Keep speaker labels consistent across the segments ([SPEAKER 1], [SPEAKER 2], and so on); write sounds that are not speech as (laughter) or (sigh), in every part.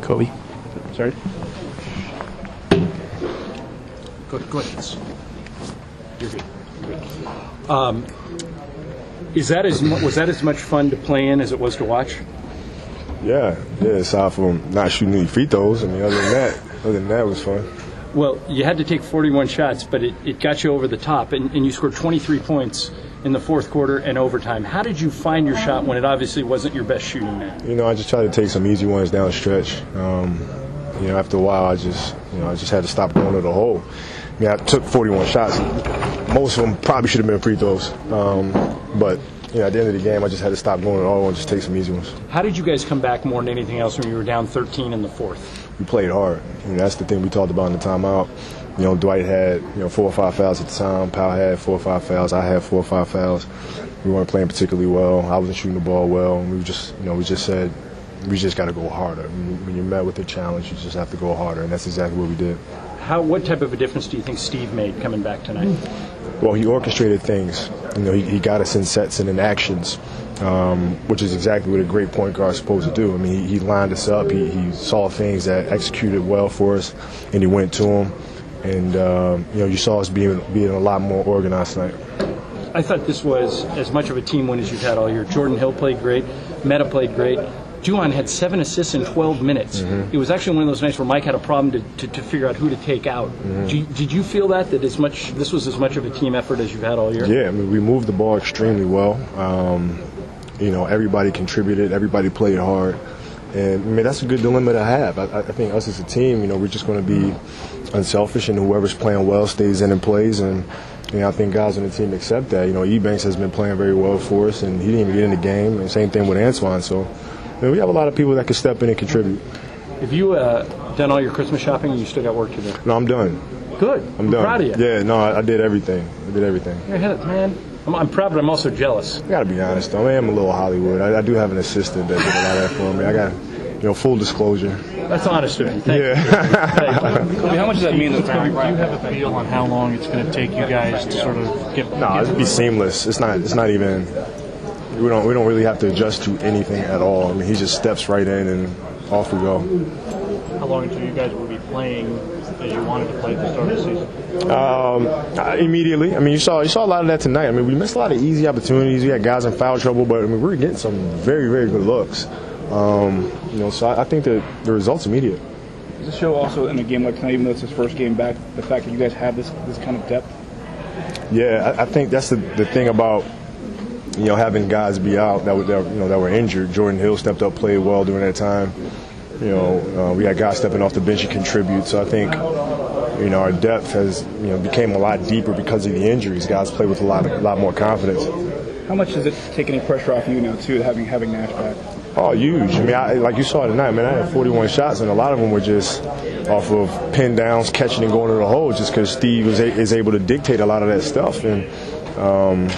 [SPEAKER 1] Kobe.
[SPEAKER 2] Sorry. Go, go ahead. You're good. You're good. Um, is that as mu- was that as much fun to play in as it was to watch?
[SPEAKER 3] Yeah, yeah. Aside from not shooting any free throws, I mean, other than that, other than that, it was fun.
[SPEAKER 2] Well, you had to take 41 shots, but it, it got you over the top, and, and you scored 23 points in the fourth quarter and overtime. How did you find your shot when it obviously wasn't your best shooting night?
[SPEAKER 3] You know, I just tried to take some easy ones down the stretch. Um, you know, after a while, I just, you know, I just had to stop going to the hole. I mean, I took 41 shots. Most of them probably should have been free throws. Um, but, you know, at the end of the game, I just had to stop going to the hole and just take some easy ones.
[SPEAKER 2] How did you guys come back more than anything else when you were down 13 in the fourth?
[SPEAKER 3] We played hard. I mean, that's the thing we talked about in the timeout. You know, Dwight had, you know, four or five fouls at the time. Pau had four or five fouls. I had four or five fouls. We weren't playing particularly well. I wasn't shooting the ball well. We just, you know, we just said, we just got to go harder. When when you're met with a challenge, you just have to go harder, and that's exactly what we did.
[SPEAKER 2] How, what type of a difference do you think Steve made coming back tonight?
[SPEAKER 3] Well, he orchestrated things. You know, he, he got us in sets and in actions, um, which is exactly what a great point guard is supposed to do. I mean, he, he lined us up. He, he saw things that executed well for us, and he went to them. And um, you know, you saw us being being a lot more organized tonight.
[SPEAKER 2] I thought this was as much of a team win as you've had all year. Jordan Hill played great. Metta played great. Duhon had seven assists in 12 minutes. It was actually one of those nights where Mike had a problem to, to, to figure out who to take out. Do you- did you feel that that as much this was as much of a team effort as you've had all year?
[SPEAKER 3] Yeah, I mean, we moved the ball extremely well. Um, you know, everybody contributed. Everybody played hard. And I mean, that's a good dilemma to have. I, I think us as a team, you know, we're just going to be unselfish, and whoever's playing well stays in and plays. And you know, I think guys on the team accept that. You know, Ebanks has been playing very well for us, and he didn't even get in the game. And same thing with Antawn. So, I mean, we have a lot of people that can step in and contribute.
[SPEAKER 2] Have you uh, done all your Christmas shopping? and You still got work to do.
[SPEAKER 3] No, I'm done.
[SPEAKER 2] Good.
[SPEAKER 3] I'm done.
[SPEAKER 2] proud of you.
[SPEAKER 3] Yeah, no, I, I did everything. I did everything.
[SPEAKER 2] You're ahead of man. I'm, I'm proud, but I'm also jealous.
[SPEAKER 3] I gotta be honest though, I am a little Hollywood. I, I do have an assistant that did a lot of that for me. I got, you know, full disclosure.
[SPEAKER 2] That's honest of me. Thank you. (laughs)
[SPEAKER 3] Yeah.
[SPEAKER 4] Kobe, how much does that mean?
[SPEAKER 1] Do you have a feel on how long it's going to take you guys to sort of get?
[SPEAKER 3] no, it'd be seamless. It's not. It's not even. We don't. We don't really have to adjust to anything at all. I mean, he just steps right in and off we go.
[SPEAKER 1] How long until you guys will be playing as you wanted to play at the start of the season?
[SPEAKER 3] Um, uh, immediately. I mean, you saw you saw a lot of that tonight. I mean, we missed a lot of easy opportunities. We had guys in foul trouble, but I mean, we were getting some very very good looks. Um, you know, so I, I think that the results immediate.
[SPEAKER 4] Does this show also in a game like tonight, even though it's his first game back, the fact that you guys have this this kind of depth?
[SPEAKER 3] Yeah, I, I think that's the, the thing about you know having guys be out that were that, you know that were injured. Jordan Hill stepped up, played well during that time. You know, uh, we had guys stepping off the bench and contribute. So I think you know our depth has you know became a lot deeper because of the injuries. Guys play with a lot a lot more confidence.
[SPEAKER 4] How much does it take any pressure off you now too, having having Nash back?
[SPEAKER 3] Oh, huge. I mean, I, like you saw tonight, man, I had 41 shots, and a lot of them were just off of pin downs, catching and going to the hole, just because Steve was a, is able to dictate a lot of that stuff. And, um,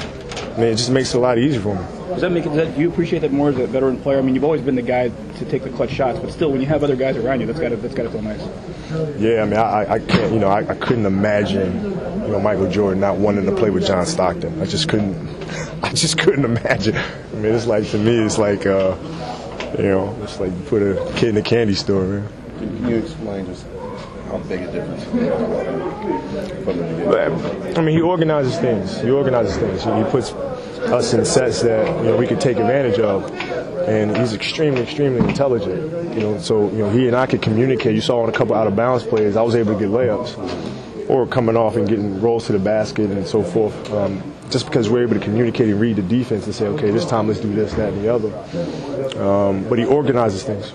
[SPEAKER 3] I mean, it just makes it a lot easier for him.
[SPEAKER 4] Does that make it? Does that, do you appreciate that more as a veteran player? I mean, you've always been the guy to take the clutch shots, but still, when you have other guys around you, that's got to that's got to feel nice.
[SPEAKER 3] Yeah, I mean, I, I can't, you know, I, I couldn't imagine, you know, Michael Jordan not wanting to play with John Stockton. I just couldn't, (laughs) I just couldn't imagine. I mean, it's like, to me, it's like, uh, you know, it's like you put a kid in a candy store, man.
[SPEAKER 5] Can you explain just how big a difference from the beginning?
[SPEAKER 3] I mean, he organizes things. He organizes things. He puts us in sets that you know we could take advantage of, and he's extremely, extremely intelligent. You know, so you know he and I could communicate. You saw on a couple out of bounds plays, I was able to get layups, or coming off and getting rolls to the basket and so forth. Um, just because we're able to communicate and read the defense and say, okay, this time let's do this, that, and the other. Um, but he organizes things.